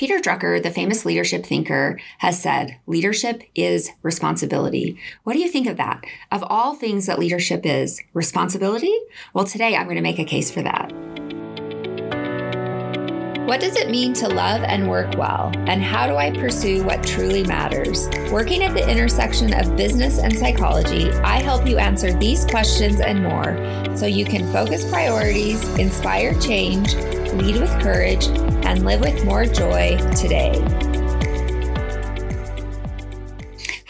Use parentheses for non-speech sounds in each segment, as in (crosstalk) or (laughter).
Peter Drucker, the famous leadership thinker, has said leadership is responsibility. What do you think of that? Of all things that leadership is, responsibility? Well, today I'm going to make a case for that. What does it mean to love and work well? And how do I pursue what truly matters? Working at the intersection of business and psychology, I help you answer these questions and more so you can focus priorities, inspire change, lead with courage, and live with more joy today.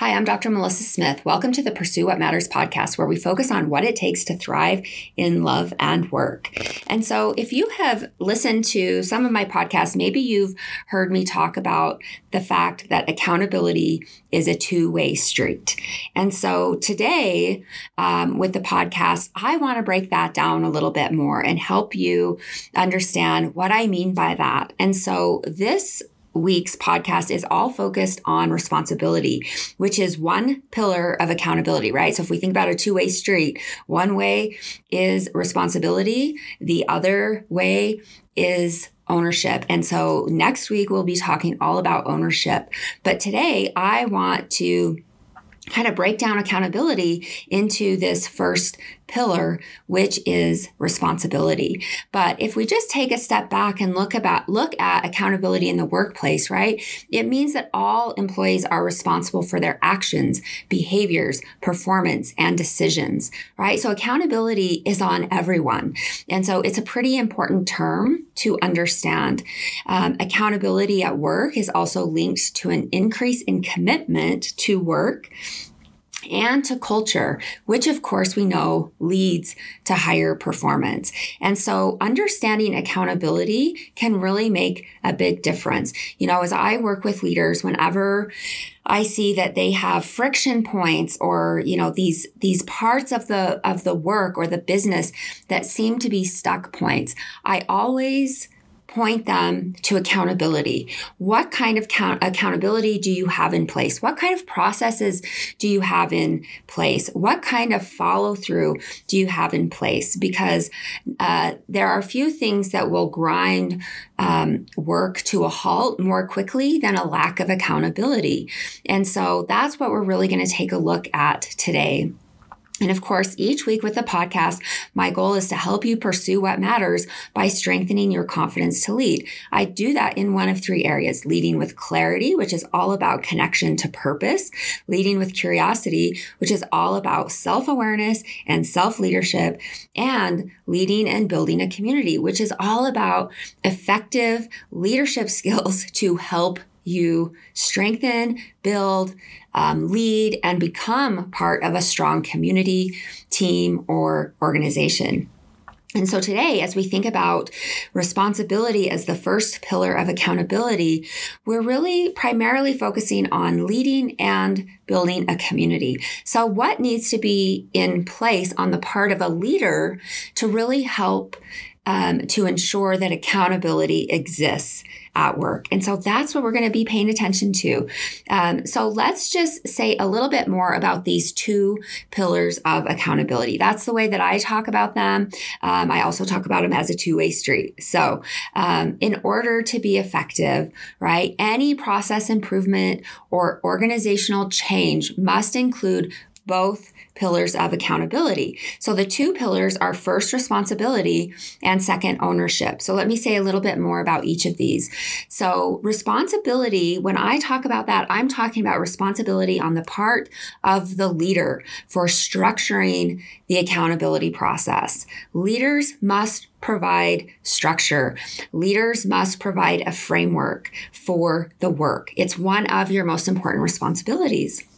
Hi, I'm Dr. Melissa Smith. Welcome to the Pursue What Matters podcast, where we focus on what it takes to thrive in love and work. And so, if you have listened to some of my podcasts, maybe you've heard me talk about the fact that accountability is a two way street. And so, today um, with the podcast, I want to break that down a little bit more and help you understand what I mean by that. And so, this week's podcast is all focused on responsibility, which is one pillar of accountability, right? So if we think about a two way street, one way is responsibility, the other way is ownership. And so next week we'll be talking all about ownership. But today I want to kind of break down accountability into this first pillar, which is responsibility. But if we just take a step back and look about look at accountability in the workplace, right? It means that all employees are responsible for their actions, behaviors, performance, and decisions, right? So accountability is on everyone. And so it's a pretty important term to understand. Um, accountability at work is also linked to an increase in commitment to work and to culture, which of course we know leads to higher performance. And so understanding accountability can really make a big difference. You know, as I work with leaders, whenever I see that they have friction points or, you know, these, these parts of the, of the work or the business that seem to be stuck points, I always point them to accountability. What kind of count- accountability do you have in place? What kind of processes do you have in place? What kind of follow through do you have in place? Because uh, there are a few things that will grind um, work to a halt more quickly than a lack of accountability. And so that's what we're really going to take a look at today. And of course, each week with the podcast, my goal is to help you pursue what matters by strengthening your confidence to lead. I do that in one of three areas leading with clarity, which is all about connection to purpose, leading with curiosity, which is all about self awareness and self leadership, and leading and building a community, which is all about effective leadership (laughs) skills to help you strengthen, build, um, lead, and become part of a strong community, team, or organization. And so today, as we think about responsibility as the first pillar of accountability, we're really primarily focusing on leading and building a community. So what needs to be in place on the part of a leader to really help um, to ensure that accountability exists at work. And so that's what we're going to be paying attention to. Um, so let's just say a little bit more about these two pillars of accountability. That's the way that I talk about them. Um, I also talk about them as a two way street. So, um, in order to be effective, right, any process improvement or organizational change must include both pillars of accountability. So the two pillars are first responsibility and second ownership. So let me say a little bit more about each of these. So responsibility, when I talk about that, I'm talking about responsibility on the part of the leader for structuring the accountability process. Leaders must provide structure. Leaders must provide a framework for the work. It's one of your most important responsibilities.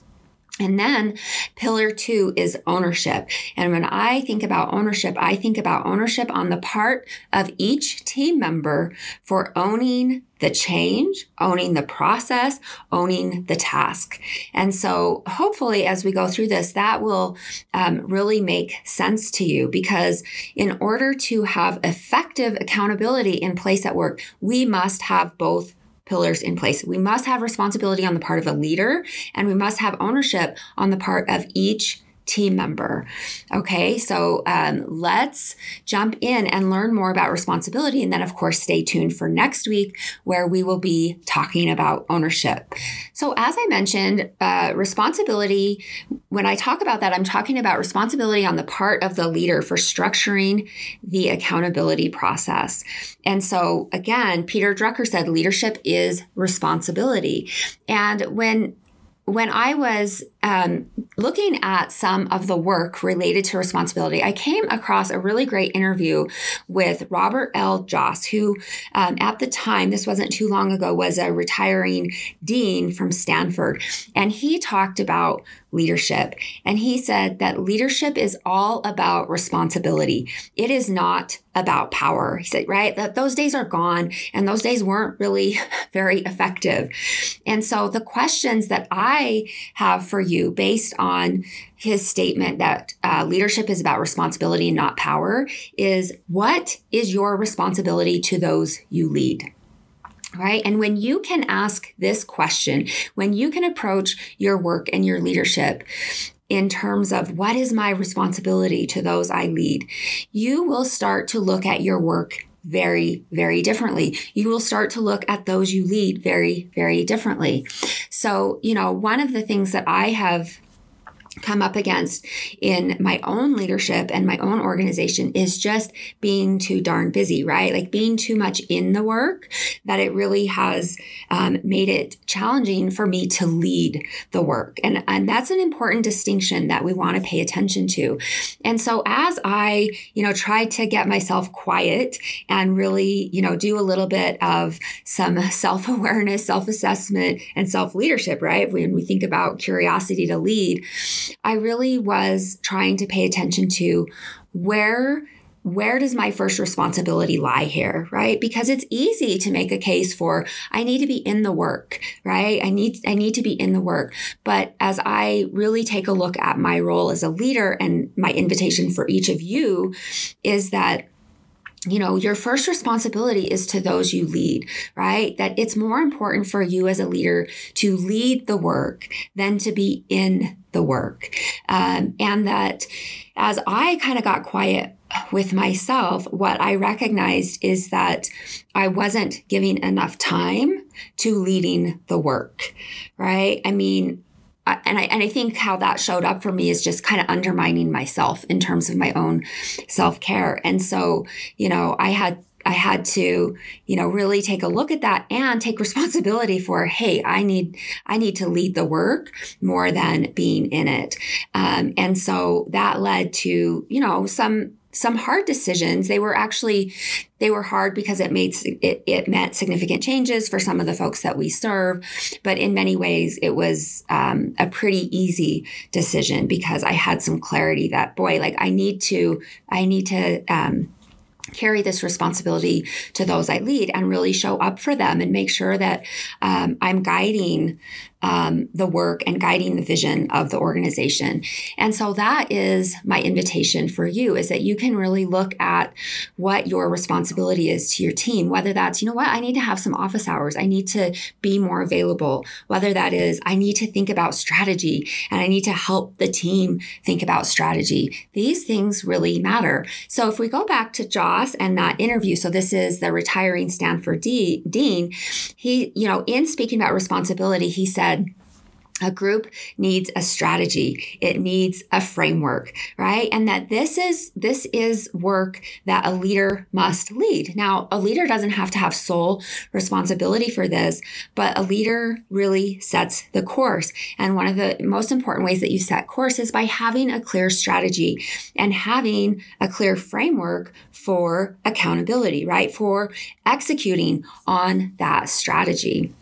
And then pillar two is ownership. And when I think about ownership, I think about ownership on the part of each team member for owning the change, owning the process, owning the task. And so hopefully as we go through this, that will um, really make sense to you because in order to have effective accountability in place at work, we must have both pillars in place. We must have responsibility on the part of a leader and we must have ownership on the part of each team member. Okay, so um, let's jump in and learn more about responsibility. And then, of course, stay tuned for next week where we will be talking about ownership. So, as I mentioned, uh, responsibility, when I talk about that, I'm talking about responsibility on the part of the leader for structuring the accountability process. And so, again, Peter Drucker said leadership is responsibility. And when when I was um, looking at some of the work related to responsibility, I came across a really great interview with Robert L. Joss, who um, at the time, this wasn't too long ago, was a retiring dean from Stanford. And he talked about leadership. And he said that leadership is all about responsibility. It is not about power. He said, right? That those days are gone and those days weren't really (laughs) very effective. And so the questions that I have for you based on his statement that uh, leadership is about responsibility and not power is what is your responsibility to those you lead? right? And when you can ask this question, when you can approach your work and your leadership in terms of what is my responsibility to those I lead, you will start to look at your work very, very differently. You will start to look at those you lead very, very differently. So, you know, one of the things that I have come up against in my own leadership and my own organization is just being too darn busy, right? Like being too much in the work that it really has um, made it challenging for me to lead the work. And, and that's an important distinction that we want to pay attention to. And so as I, you know, try to get myself quiet and really, you know, do a little bit of some self awareness, self assessment, and self leadership, right? When we think about curiosity to lead, I really was trying to pay attention to where where does my first responsibility lie here right? Because it's easy to make a case for i need to be in the work right? I need i need to be in the work. But as i really take a look at my role as a leader and my invitation for each of you is that you know, your first responsibility is to those you lead, right? That it's more important for you as a leader to lead the work than to be in the work. Um, and that as I kind of got quiet with myself, what I recognized is that I wasn't giving enough time to leading the work, right? I mean, and I and I think how that showed up for me is just kind of undermining myself in terms of my own self care. And so, you know, I had I had to, you know, really take a look at that and take (laughs) responsibility for, hey, I need, I need to lead the work more than being in it. Um, and so that led to, you know, some some hard decisions. They were actually they were hard because it made it, it meant significant changes for some of the folks that we serve. But in many ways, it was um, a pretty easy decision because I had some clarity that boy, like I need to I need to. Um, carry this responsibility to those I lead and really show up for them and make sure that um, I'm guiding um, the work and guiding the vision of the organization. And so that is my invitation for you is that you can really look at what your responsibility is to your team, whether that's, you know what, I need to have some office hours. I need to be more available. Whether that is, I need to think about strategy and I need to help the team think about strategy. These things really matter. So if we go back to Joss and that interview, so this is the retiring Stanford D- dean, he, you know, in speaking about responsibility, he said, a group needs a strategy. It needs a framework right? And that this is this is work that a leader must lead. Now a leader doesn't have to have sole responsibility for this but a leader really sets the course. And one of the most important ways that you set course is by having a clear strategy and having a clear framework for accountability right? For executing on that strategy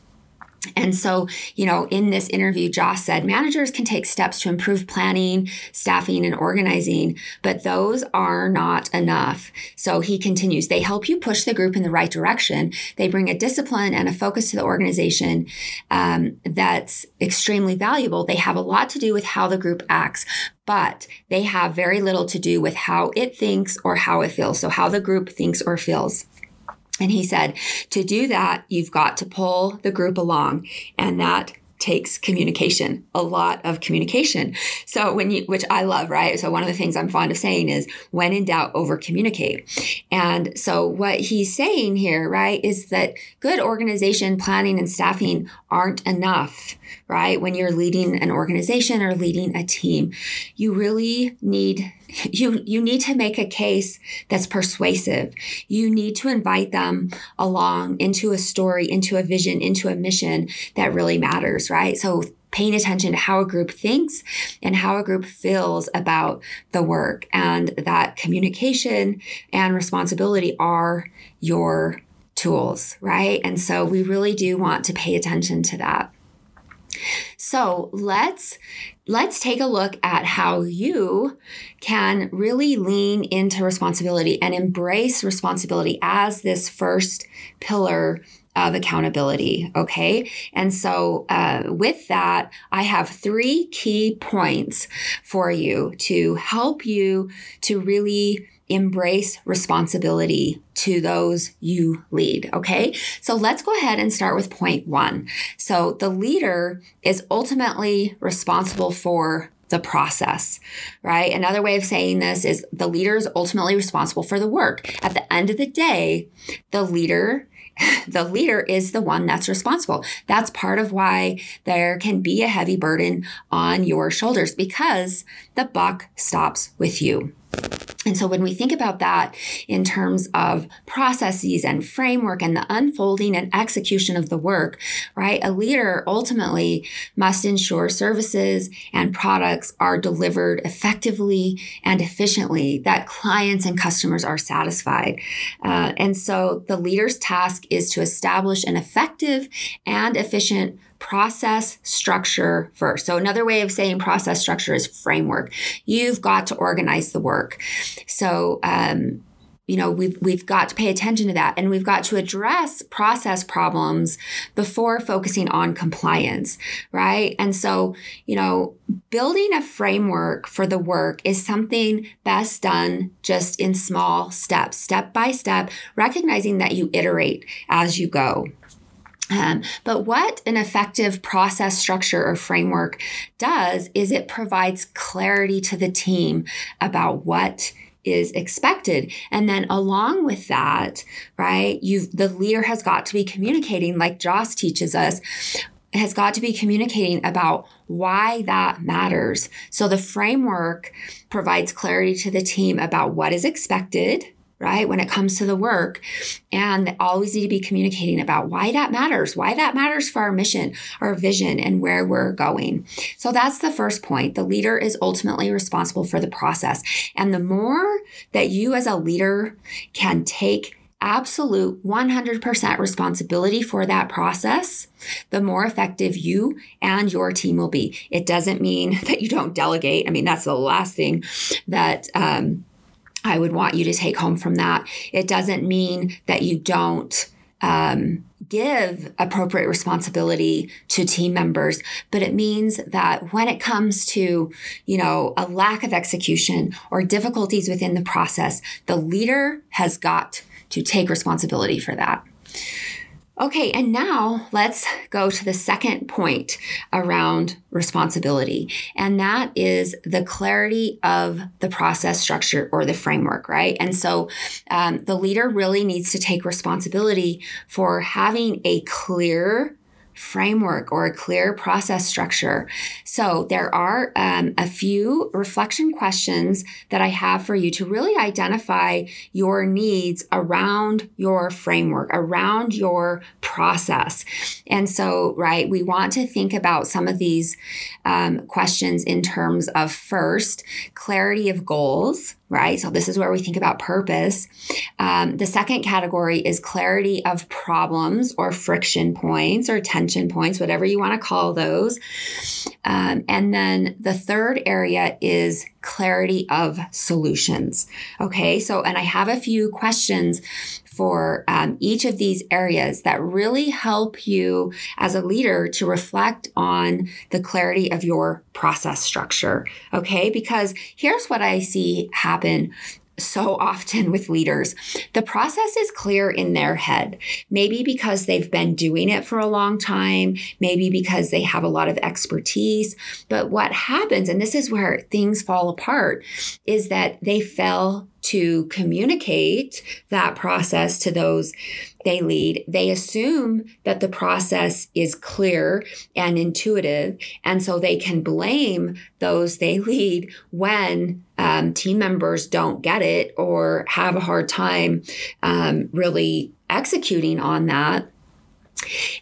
and so, you know, in this interview, Joss said managers can take steps to improve planning, staffing, and organizing, but those are not enough. So he continues, they help you push the group in the right direction. They bring a discipline and a focus to the organization um, that's extremely valuable. They have a lot to do with how the group acts, but they have very little to do with how it thinks or how it feels. So, how the group thinks or feels. And he said, to do that, you've got to pull the group along. And that takes communication, a lot of communication. So when you, which I love, right? So one of the things I'm fond of saying is when in doubt, over communicate. And so what he's saying here, right, is that good organization, planning, and staffing aren't enough, right? When you're leading an organization or leading a team, you really need you you need to make a case that's persuasive. You need to invite them along into a story into a vision into a mission that really matters right? So paying attention to how a group thinks and how a group feels about the work and that communication and responsibility are your tools right? And so we really do want to pay attention to that so let's let's take a look at how you can really lean into responsibility and embrace responsibility as this first pillar of accountability. Okay. And so, uh, with that, I have three key points for you to help you to really embrace responsibility to those you lead. Okay. So let's go ahead and start with point one. So the leader is ultimately responsible for the process, right? Another way of saying this is the leader is ultimately responsible for the work. At the end of the day, the leader (laughs) the leader is the one that's responsible. That's part of why there can be a heavy burden on your shoulders because the buck stops with you. And so when we think about that in terms of processes and framework and the unfolding and execution of the work, right? A leader ultimately must ensure services and products are delivered effectively and efficiently, that clients and customers are satisfied. Uh, and so the leader's task is to establish an effective and efficient process structure first. So another way of saying process structure is framework. You've got to organize the work. So, um, you know we've we've got to pay attention to that and we've got to address process problems before focusing on compliance right and so you know building a framework for the work is something best done just in small steps step by step recognizing that you iterate as you go um, but what an effective process structure or framework does is it provides clarity to the team about what is expected. And then along with that right you the leader has got to be communicating like joss teaches us has got to be communicating about why that matters. So the framework provides clarity to the team about what is expected right? When it comes to the work. And they always need to be communicating about why that matters, why that matters for our mission, our vision, and where we're going. So that's the first point. The leader is ultimately responsible for the process. And the more that you as a leader can take absolute 100% responsibility for that process, the more effective you and your team will be. It doesn't mean (laughs) that you don't delegate. I mean, that's the last thing that, um, I would want you to take home from that. It doesn't mean that you don't um, give appropriate responsibility to team members, but it means that when it comes to, you know, a lack of execution or difficulties within the process, the leader has got to take responsibility for that. Okay, and now let's go to the second point around responsibility, and that is the clarity of the process structure or the framework, right? And so um, the leader really needs to take responsibility for having a clear framework or a clear process structure. So there are um, a few reflection questions that I have for you to really identify your needs around your framework, around your process. And so, right, we want to think about some of these um, questions in terms of first, clarity of goals right? So this is where we think about purpose. Um, the second category is clarity of problems or friction points or tension points, whatever you want to call those. Um, and then the third area is clarity of solutions. Okay, so, and I have a few questions for um, each of these areas that really help you as a leader to reflect on the clarity of your process structure. Okay, because here's what I see happen so (laughs) often with leaders. The process is clear in their head. Maybe because they've been doing it for a long time, maybe because they have a lot of expertise. But what happens, and this is where things fall apart, is that they fell to communicate that process to those they lead, they assume that the process is clear and intuitive. And so they can blame those they lead when um, team members don't get it or have a hard time um, really executing on that.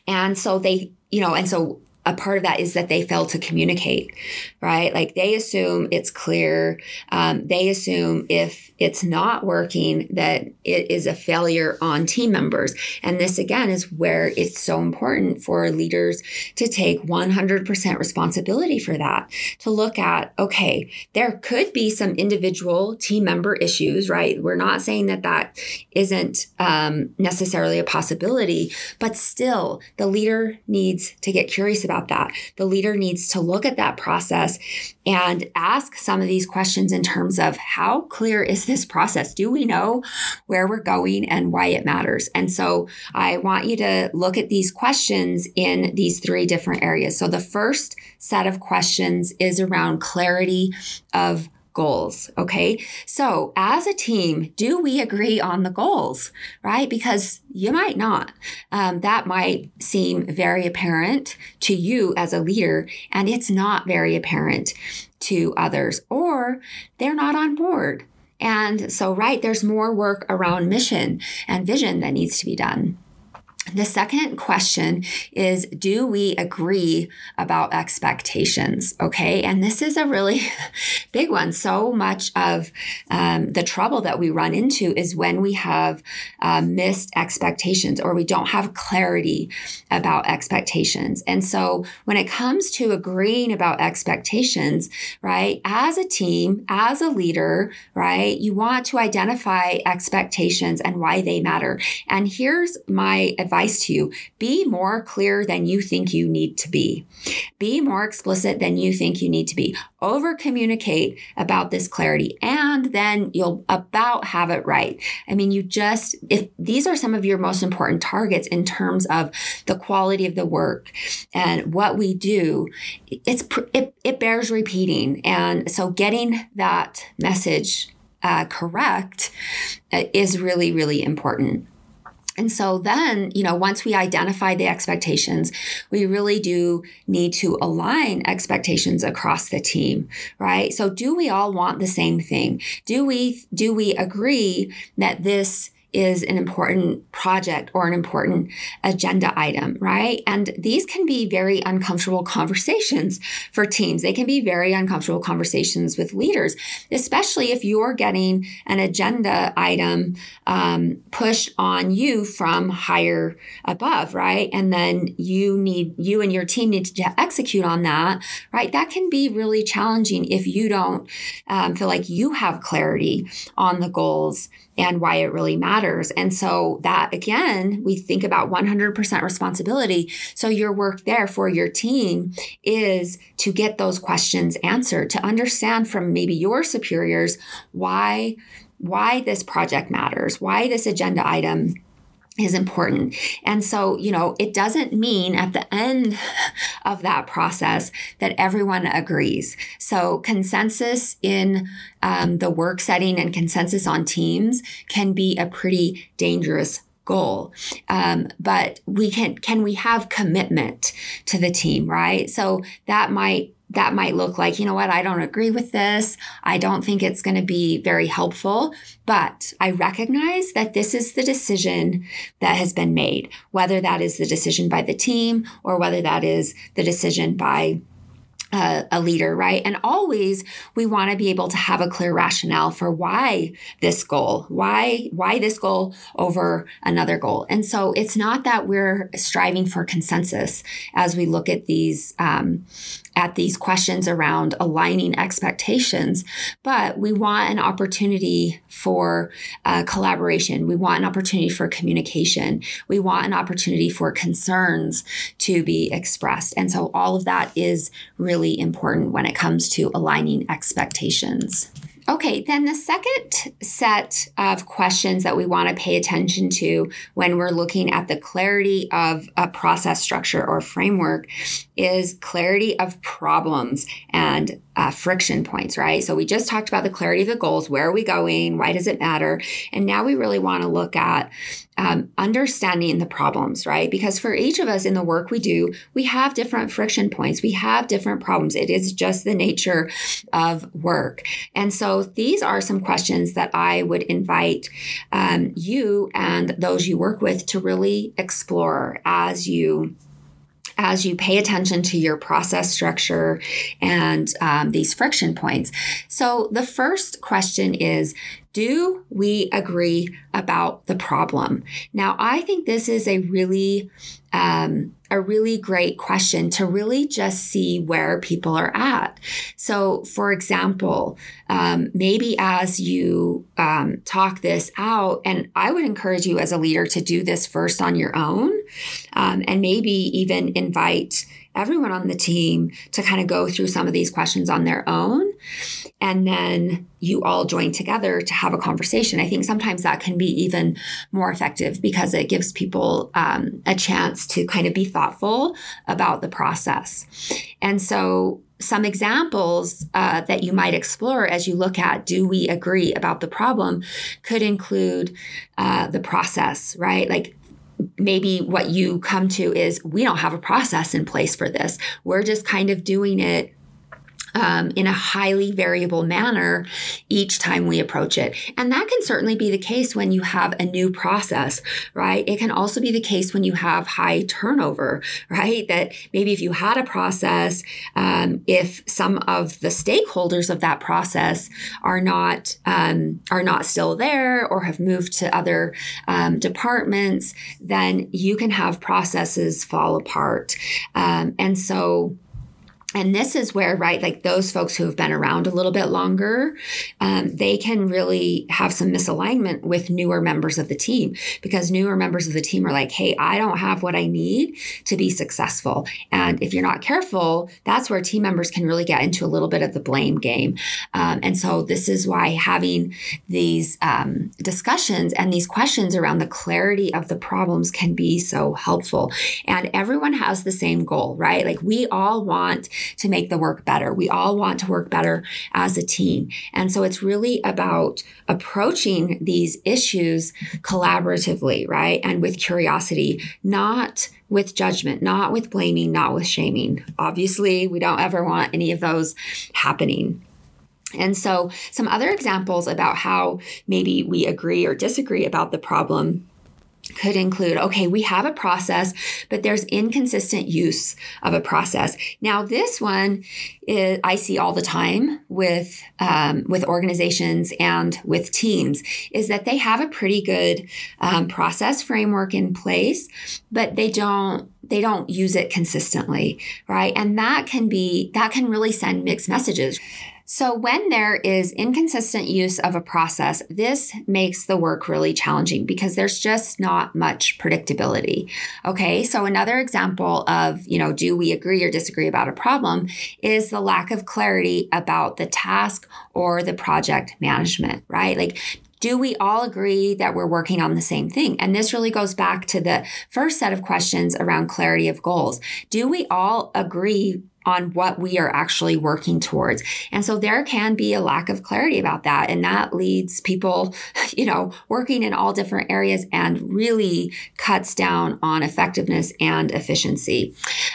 And so they, you know, and so a part of that is that they fail to communicate, right? Like they assume it's clear. Um, they assume if it's not working, that it is a failure on team members. And this again is where it's so important for leaders to take 100% responsibility for that, to look at, okay, there could be some individual team member issues, right? We're not saying that that isn't um, necessarily a possibility, but still the leader needs to get curious about about that. The leader needs to look at that process and ask some of these questions in terms of how clear is this process? Do we know where we're going and why it matters? And so I want you to look at these questions in these three different areas. So the first set of questions is around clarity of goals. Okay. So as a team, do we agree on the goals, right? Because you might not. Um, that might seem very apparent to you as a leader, and it's not very apparent to others, or they're not on board. And so, right, there's more work around mission and vision that needs to be done. The second question is Do we agree about expectations? Okay. And this is a really (laughs) big one. So much of um, the trouble that we run into is when we have uh, missed expectations or we don't have clarity about expectations. And so when it comes to agreeing about expectations, right, as a team, as a leader, right, you want to identify expectations and why they matter. And here's my advice advice to you be more clear than you think you need to be. Be more explicit than you think you need to be. Over communicate about this clarity, and then you'll about have it right. I mean, you just, if these are some of your most important targets in terms of the quality of the work and what we do, it's, it, it bears repeating. And so getting that message uh, correct uh, is really, really important. And so then, you know, once we identify the expectations, we really do need to align expectations across the team, right? So do we all want the same thing? Do we, do we agree that this is an important project or an important agenda item, right? And these can be very uncomfortable conversations for teams. They can be very uncomfortable conversations with leaders, especially if you're getting an agenda item um, pushed on you from higher above, right? And then you need, you and your team need to execute on that, right? That can be really challenging if you don't um, feel like you have clarity on the goals and why it really matters. And so that again, we think about 100% responsibility. So your work there for your team is to get those questions answered, to understand from maybe your superiors why why this project matters, why this agenda item is important. And so, you know, it doesn't mean at the end (laughs) of that process that everyone agrees. So, consensus in um, the work setting and consensus on teams can be a pretty dangerous goal. Um, but we can, can we have commitment to the team, right? So that might that might look like, you know what, I don't agree with this. I don't think it's going to be very helpful, but I recognize that this is the decision that has been made, whether that is the decision by the team or whether that is the decision by a, a, leader, right? And always we want to be able to have a clear rationale for why this goal, why why this goal over another goal. And so it's not that we're striving for consensus as we look at these um, at these questions around aligning expectations, but we want an opportunity for uh, collaboration. We want an opportunity for communication. We want an opportunity for concerns to be expressed. And so all of that is really important when it comes to aligning expectations. Okay, then the second set of questions that we want to pay attention to when we're looking at the clarity of a process structure or framework is clarity of problems and uh, friction points, right? So we just talked about the clarity of the goals. Where are we going? Why does it matter? And now we really want to look at um, understanding the problems, right? Because for each of us in the work we do, we have different friction points. We have different problems. It is just the nature of work. And so these are some questions that I would invite um, you and those you work with to really explore as you as you pay attention to your process structure and um, these friction points. So, the first question is Do we agree about the problem? Now, I think this is a really um, a really great question to really just see where people are at. So, for example, um, maybe as you um, talk this out, and I would encourage you as a leader to do this first on your own, um, and maybe even invite everyone on the team to kind of go through some of these questions on their own. And then you all join together to have a conversation. I think sometimes that can be even more effective because it gives people um, a chance to kind of be thoughtful about the process. And so, some examples uh, that you might explore as you look at do we agree about the problem could include uh, the process, right? Like maybe what you come to is we don't have a process in place for this. We're just kind of doing it um, in a highly variable manner each time we approach it. And that can certainly be the case when you have a new process, right? It can also be the case when you have high turnover, (laughs) right? That maybe if you had a process, um, if some of the stakeholders of that process are not um, are not still there or have moved to other um, departments, then you can have processes fall apart. Um, and so and this is where right like those folks who have been around a little bit longer um, they can really have some misalignment with newer members of the team because newer members of the team are like hey i don't have what i need to be successful. And if you're not careful that's where team members can really get into a little bit of the blame game. Um, and so this is why having these um, discussions and these questions around the clarity of the problems can be so helpful. And everyone has the same goal right? Like we all want to make the work better. We all want to work better as a team. And so it's really about approaching these issues collaboratively, right? And with curiosity, not with judgment, not with blaming, not with shaming. Obviously, we don't ever want any of those happening. And so, some other examples about how maybe we agree or disagree about the problem could include okay we have a process but there's inconsistent use of a process. Now this one is, i see all the time with um, with organizations and with teams is that they have a pretty good um, process framework in place but they don't they don't use it consistently right? And that can be that can really send mixed messages so, when there is inconsistent use of a process, this makes the work really challenging because there's just not much predictability. Okay, so another example of, you know, do we agree or disagree about a problem is the lack of clarity about the task or the project management, right? Like, do we all agree that we're working on the same thing? And this really goes back to the first set of questions around clarity of goals. Do we all agree on what we are actually working towards. And so there can be a lack of clarity about that. And that leads people, (laughs) you know, working in all different areas and really cuts down on effectiveness and efficiency.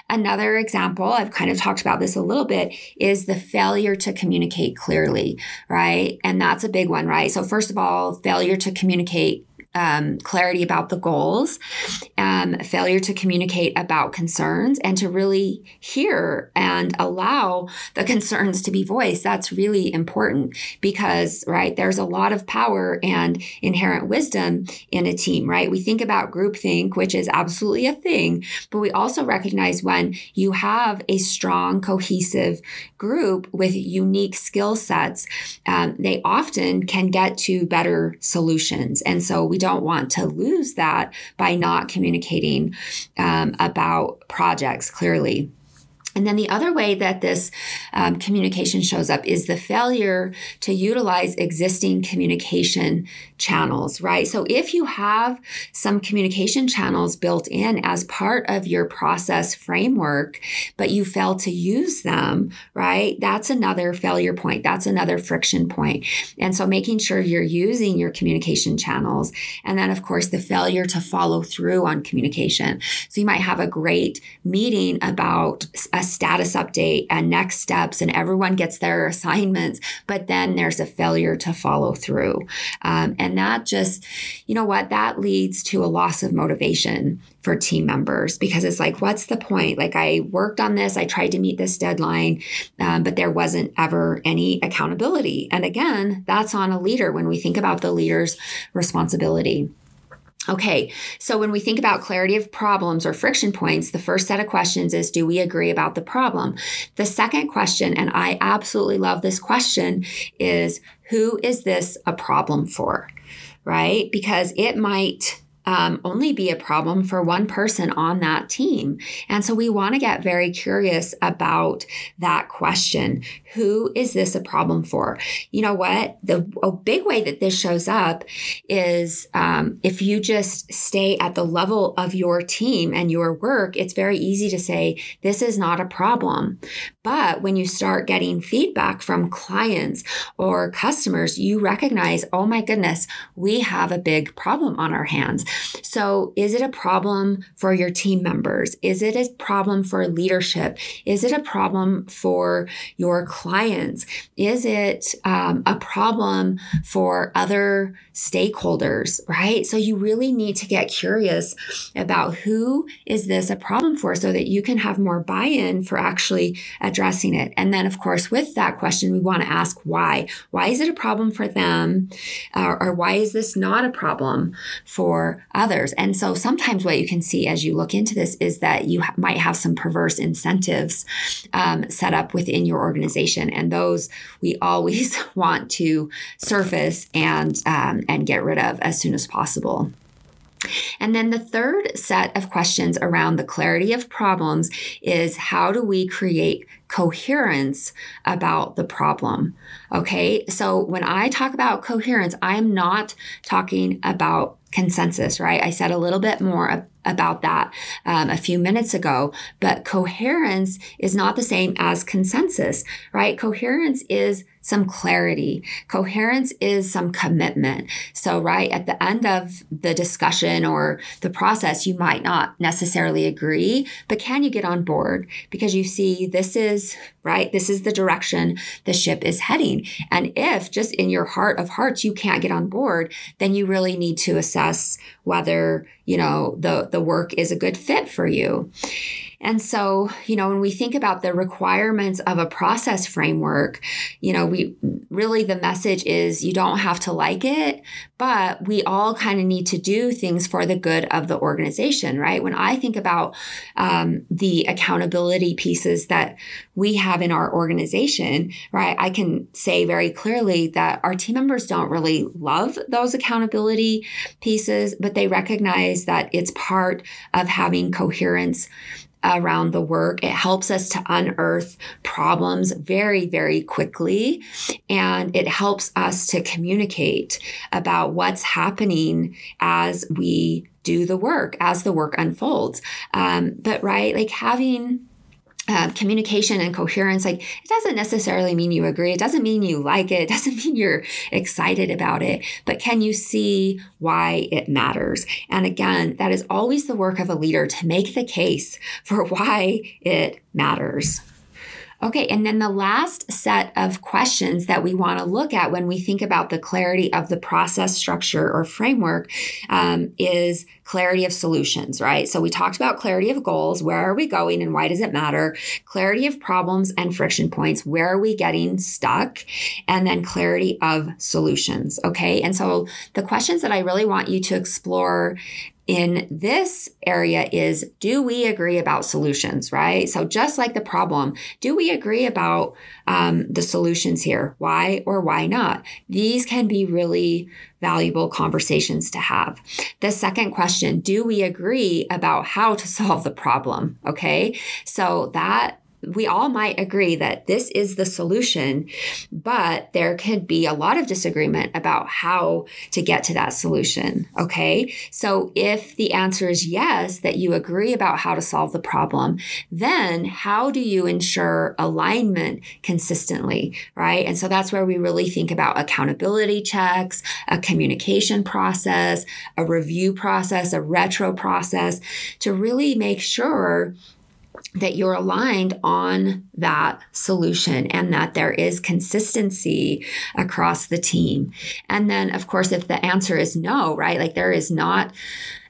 Another example, I've kind of talked about this a little bit, is the failure to communicate clearly, right? And that's a big one, right? So, first of all, failure to communicate um, clarity about the goals, um, failure to communicate about concerns, and to really hear and allow the concerns to be voiced. That's really important because, right, there's a lot of power and inherent wisdom in a team, right? We think about groupthink, which is absolutely a thing, but we also recognize when you have a strong, cohesive group with unique skill sets, um, they often can get to better solutions. And so we don't want to lose that by not communicating um, about projects clearly. And then the other way that this um, communication shows up is the failure to utilize existing communication channels, right? So if you have some communication channels built in as part of your process framework, but you fail to use them, right? That's another failure point. That's another friction point. And so making sure you're using your communication channels. And then, of course, the failure to follow through on communication. So you might have a great meeting about a status update and next steps, and everyone gets their (laughs) assignments, but then there's a failure to follow through. Um, and that just, you know what, that leads to a loss of motivation for team members because it's like, what's the point? Like, I worked on this, I tried to meet this deadline, um, but there wasn't ever any accountability. And again, that's on a leader when we think about the leader's responsibility. Okay, so when we think about clarity of problems or friction points, the first set of questions is Do we agree about the problem? The second question, and I absolutely love this question, is Who is this a problem for? Right? Because it might um, only be a problem for one person on that team. And so we want to get very curious about that question. Who is this a problem for? You know what? The a big way that this shows up is um, if you just stay at the level of your team and your work, it's very easy to say, this is not a problem. But when you start getting feedback from clients or customers, you recognize, oh my goodness, we have a big problem on our hands. So, is it a problem for your team members? Is it a problem for leadership? Is it a problem for your clients? Is it um, a problem for other stakeholders, right? So, you really need to get curious about who is this a problem for so that you can have more buy in for actually addressing it. And then, of course, with that question, we want to ask why. Why is it a problem for them? Uh, or why is this not a problem for others. And so sometimes what you can see as you look into this is that you ha- might have some perverse incentives um, set up within your organization. And those we always (laughs) want to surface and, um, and get rid of as soon as possible. And then the third set of questions around the clarity of problems is how do we create coherence about the problem? Okay, so when I talk about coherence, I'm not talking about consensus, right? I said a little bit more about that um, a few minutes ago, but coherence is not the same as consensus, right? Coherence is some clarity. Coherence is some commitment. So, right at the end of the discussion or the process, you might not necessarily agree, but can you get on board? Because you see, this is, right, this is the direction the ship is heading. And if just in your heart of hearts you can't get on board, then you really need to assess whether, you know, the, the work is a good fit for you. And so, you know, when we think about the requirements of a process framework, you know, we really the message is you don't have to like it, but we all kind of need to do things for the good of the organization, right? When I think about um, the accountability pieces that we have in our organization, right, I can say very clearly that our team members don't really love those accountability pieces, but they recognize that it's part of having coherence around the work. It helps us to unearth problems very, very quickly. And it helps us to communicate about what's happening as we do the work, as the work unfolds. Um, but, right, like having uh, communication and coherence, like it doesn't necessarily mean you agree. It doesn't mean you like it. (laughs) It doesn't mean you're excited about it. But can you see why it matters? And again, that is always the work of a leader to make the case for (laughs) why it matters. Okay, and then the last set of questions that we want to look at when we think about the clarity of the process structure or framework um, is clarity of solutions, right? So we talked about clarity of goals. Where are we going and why does it matter? Clarity of problems and friction points. Where are we getting stuck? And then clarity of solutions. Okay. And so the questions that I really want you to explore in this area is do we agree about solutions, right? So, just like the problem, do we agree about um, the solutions here? Why or why not? These can be really valuable conversations to have. The second question do we agree about how to (laughs) solve the problem? Okay. So, that we all might agree that this is the solution, but there could be a lot of disagreement about how to get to that solution. Okay. So if the answer is yes, that you agree about how to solve the problem, then how do you ensure alignment consistently? Right. And so that's where we really think about accountability checks, a communication process, a review process, a retro process to really make sure that you're aligned on that solution and that there is consistency across the team. And then, of course, if the answer is no, right, like there is not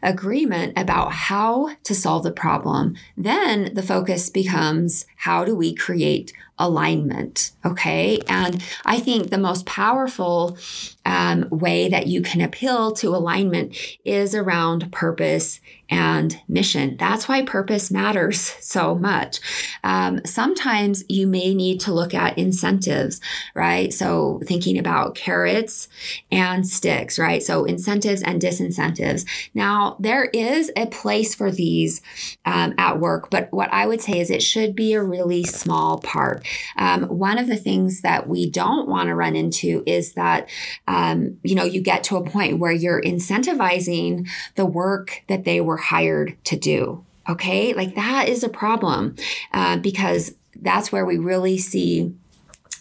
agreement about how to solve the problem, then the focus becomes how do we create alignment? Okay. And I think the most powerful um, way that you can appeal to alignment is around purpose and mission. That's why purpose matters so much. Um, sometimes you may need to look at incentives, right? So thinking about carrots and sticks, right? So incentives and disincentives. Now, there is a place for these um, at work, but what I would say is it should be a really small part. Um, one of the things that we don't want to run into is that, um, you know, you get to a point where you're incentivizing the work that they were hired to do. Okay. Like that is a problem uh, because that's where we really see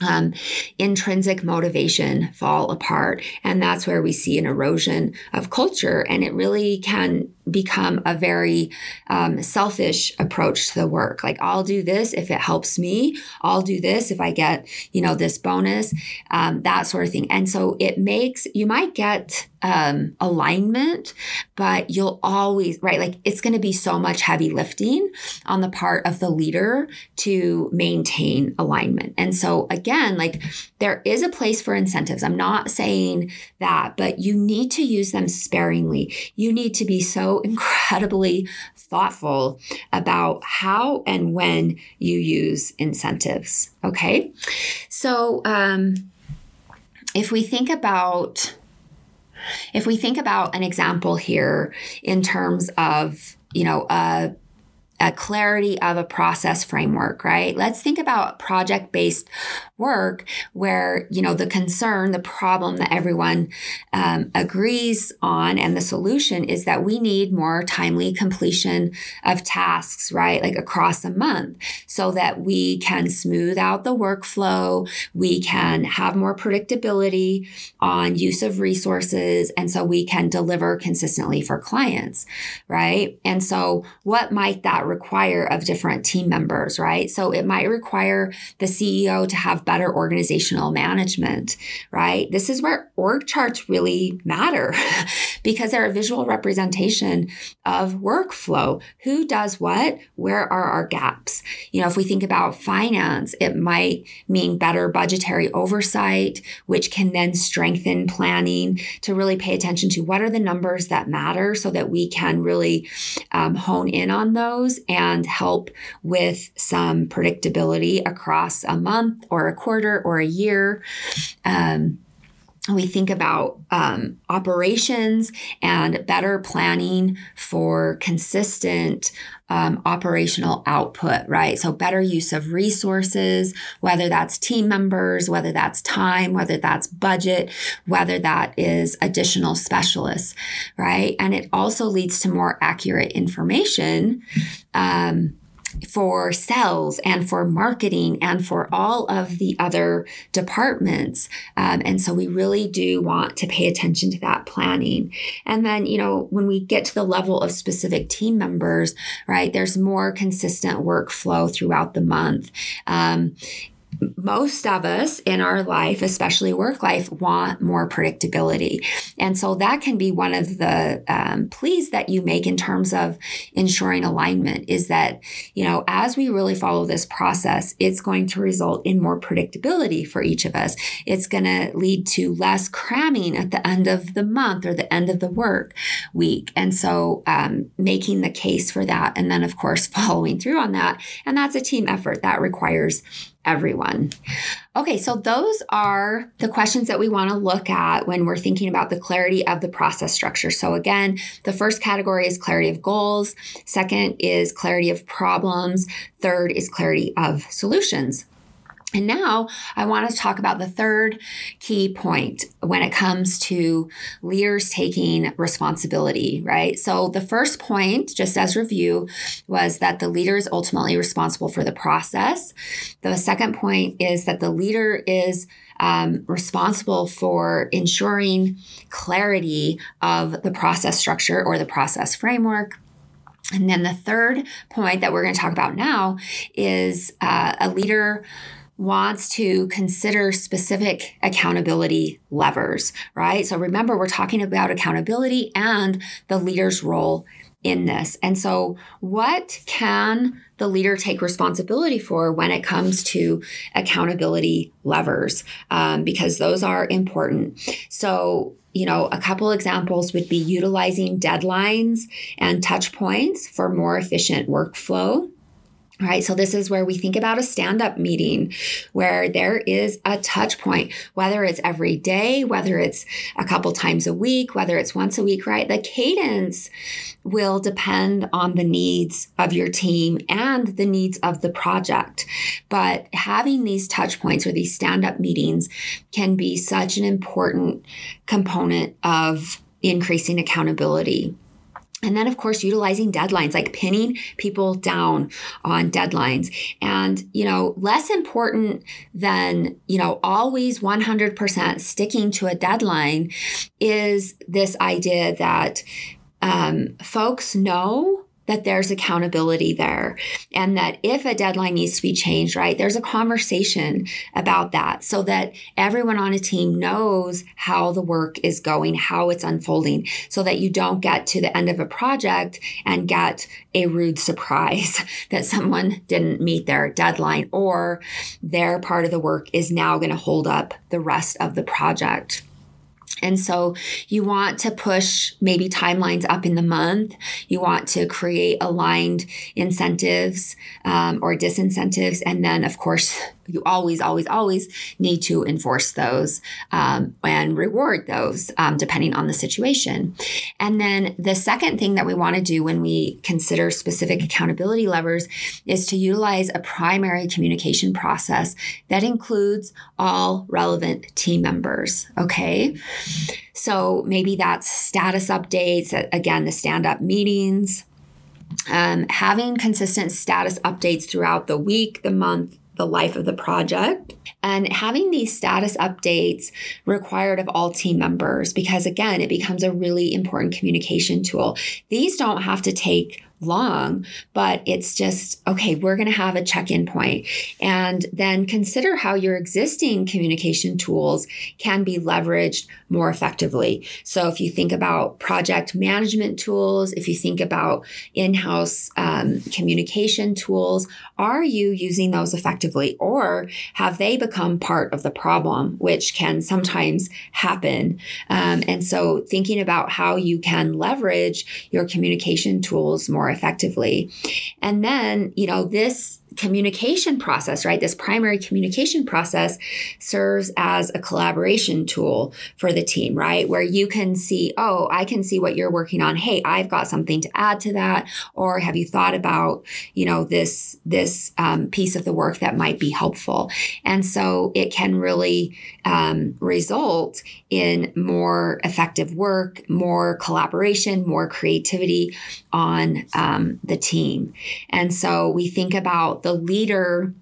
um, intrinsic motivation fall apart. And that's where we see an erosion of culture. And it really can become a very um, selfish approach to the work. Like, I'll do this if it helps me. I'll do this if I get, you know, this bonus, um, that sort of thing. And so it makes, you might get um, alignment, but you'll always, right? Like, it's going to be so much heavy lifting on the part of the leader to maintain alignment. And so, again, like, there is a place for incentives. I'm not saying that, but you need to use them sparingly. You need to be so (laughs) incredibly thoughtful about how and when you use incentives. Okay. So, um, if we think about if we think about an example here in terms of you know a a clarity of a process framework, right? Let's think about project based work where, you know, the concern, the problem that everyone um, agrees on and the solution is that we need more timely completion of tasks, right? Like across a month so that we can smooth out the workflow. We can have more predictability on use of resources. And so we can deliver consistently for clients, right? And so what might that require of different team members, right? So it might require the CEO to have better organizational management, right? This is where org charts really matter (laughs) because they're a visual representation of workflow. Who does what? Where are our gaps? You know, if we think about finance, it might mean better budgetary oversight, which can then strengthen planning to really pay attention to what are the numbers that matter so that we can really um, hone in on those and help with some predictability across a month or a quarter or a year. Um, we think about um, operations and better planning for consistent um, operational output, right? So, better use of resources, whether that's team members, whether that's time, whether that's budget, whether that is additional specialists, right? And it also leads to more accurate information. Um, for sales and for marketing and for all of the other departments. Um, and so we really do want to pay attention to that planning. And then, you know, when we get to the level of specific team members, right, there's more consistent workflow throughout the month. Um, most of us in our life, especially work life, want more predictability. And so that can be one of the um, pleas that you make in terms of ensuring alignment is that, you know, as we really follow this process, it's going to result in more predictability for each of us. It's going to lead to less cramming at the end of the month or the end of the work week. And so um, making the case for that. And then, of course, (laughs) following through on that. And that's a team effort that requires everyone. Okay, so those are the questions that we want to look at when we're thinking about the clarity of the process structure. So, again, the first category is clarity of goals, second is clarity of problems, third is clarity of solutions. And now I want to talk about the third key point when it comes to leaders taking responsibility, right? So the first point, just as review, was that the leader is ultimately responsible for the process. The second point is that the leader is um, responsible for ensuring clarity of the process structure or the process framework. And then the third point that we're going to talk about now is uh, a leader wants to consider specific accountability levers, right? So remember, we're talking about accountability and the leader's role in this. And so, what can the leader take responsibility for when it comes to accountability levers? Um, because those are important. So, you know, a couple examples would be utilizing deadlines and touch points for more efficient workflow right? So this is where we think about a stand-up meeting where there is a touch point, whether it's every day, whether it's a couple times a week, whether it's once a week, right? The cadence will depend on the needs of your team and the needs of the project. But having these touch points or these stand-up meetings can be such an important component of increasing accountability. And then, of course, utilizing deadlines, like pinning people down on deadlines. And, you know, less important than, you know, always 100% sticking to a deadline is this idea that um, folks know that there's accountability there and that if a deadline needs to be changed, right, there's a conversation about that so that everyone on a team knows how the work is going, how it's unfolding, so that you don't get to the end of a project and get a rude surprise (laughs) that someone didn't meet their deadline or their part of the work is now going to hold up the rest of the project. And so you want to push maybe timelines up in the month. You want to create aligned incentives um, or disincentives. And then, of course, you always, always, always need to enforce those um, and reward those um, depending on the situation. And then the second thing that we want to do when we consider specific accountability levers is to utilize a primary communication process that includes all relevant team members. Okay. So maybe that's status updates, again, the stand up meetings. Um, having consistent status updates throughout the week, the month, the life of the project. And having these status updates required of all team members because again it becomes a really important communication tool. These don't have to take long, but it's just, okay, we're going to have a check in point. And then consider how your existing communication tools can be leveraged more effectively. So if you think about project management tools, if you think about in house um, communication tools, are you using those effectively or have they become part of the problem, which can sometimes happen? Um, and so thinking about how you can leverage your communication tools more effectively. And then, you know, this communication process, right? This primary communication process serves as a collaboration tool for the team, right? Where you can see, oh, I can see what you're working on. Hey, I've got something to add to that. Or have you thought about, you know, this, this um, piece of the work that might be helpful? And so it can really um, result in more effective work, more collaboration, more creativity on um, the team. And so we think about the leader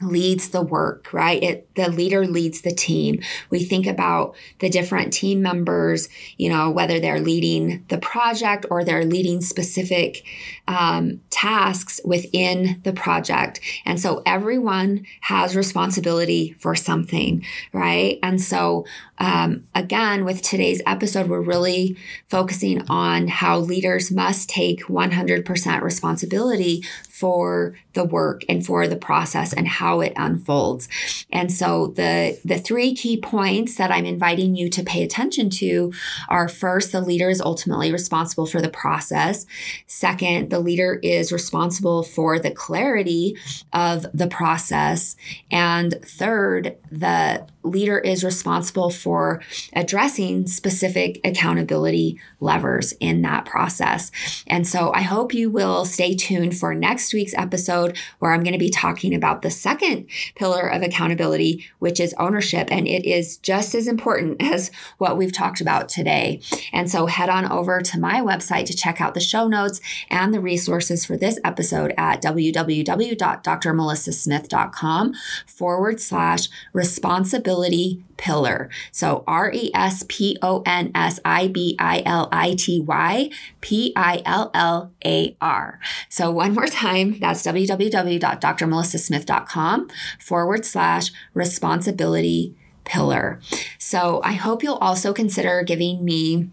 leads the work, right? It, the leader leads the team. We think about the different team members, you know, whether they're leading the project or they're leading specific um, tasks within the project. And so everyone has responsibility for something, right? And so, um, again, with today's episode, we're really focusing on how leaders must take 100% responsibility for the work and for the process and how it unfolds. And so the the three key points that I'm inviting you to pay attention to are first the leader is ultimately responsible for the process. Second, the leader is responsible for the clarity of the process. And third, the leader is responsible for addressing specific accountability levers in that process. And so I hope you will stay tuned for next week's episode where I'm going to be talking about the second pillar of accountability, which is ownership. And it is just as important (laughs) as what we've talked about today. And so head on over to my website to check out the show notes and the resources for this episode at www.drmelissasmith.com forward slash responsibility pillar. So R E S P O N S I B I L I T Y P I L L A R. So one more time, that's www.drmelissasmith.com forward slash responsibility pillar. So I hope you'll also consider giving me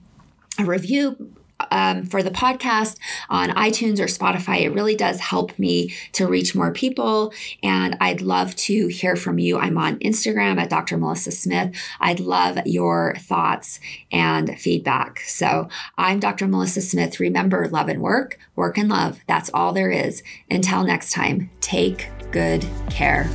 a review um, for the podcast on iTunes or Spotify. It really does help me to reach more people. And I'd love to hear from you. I'm on Instagram at Dr. Melissa Smith. I'd love your thoughts and feedback. So I'm Dr. Melissa Smith. Remember, love and work, work and love. That's all there is. Until next time, take good care.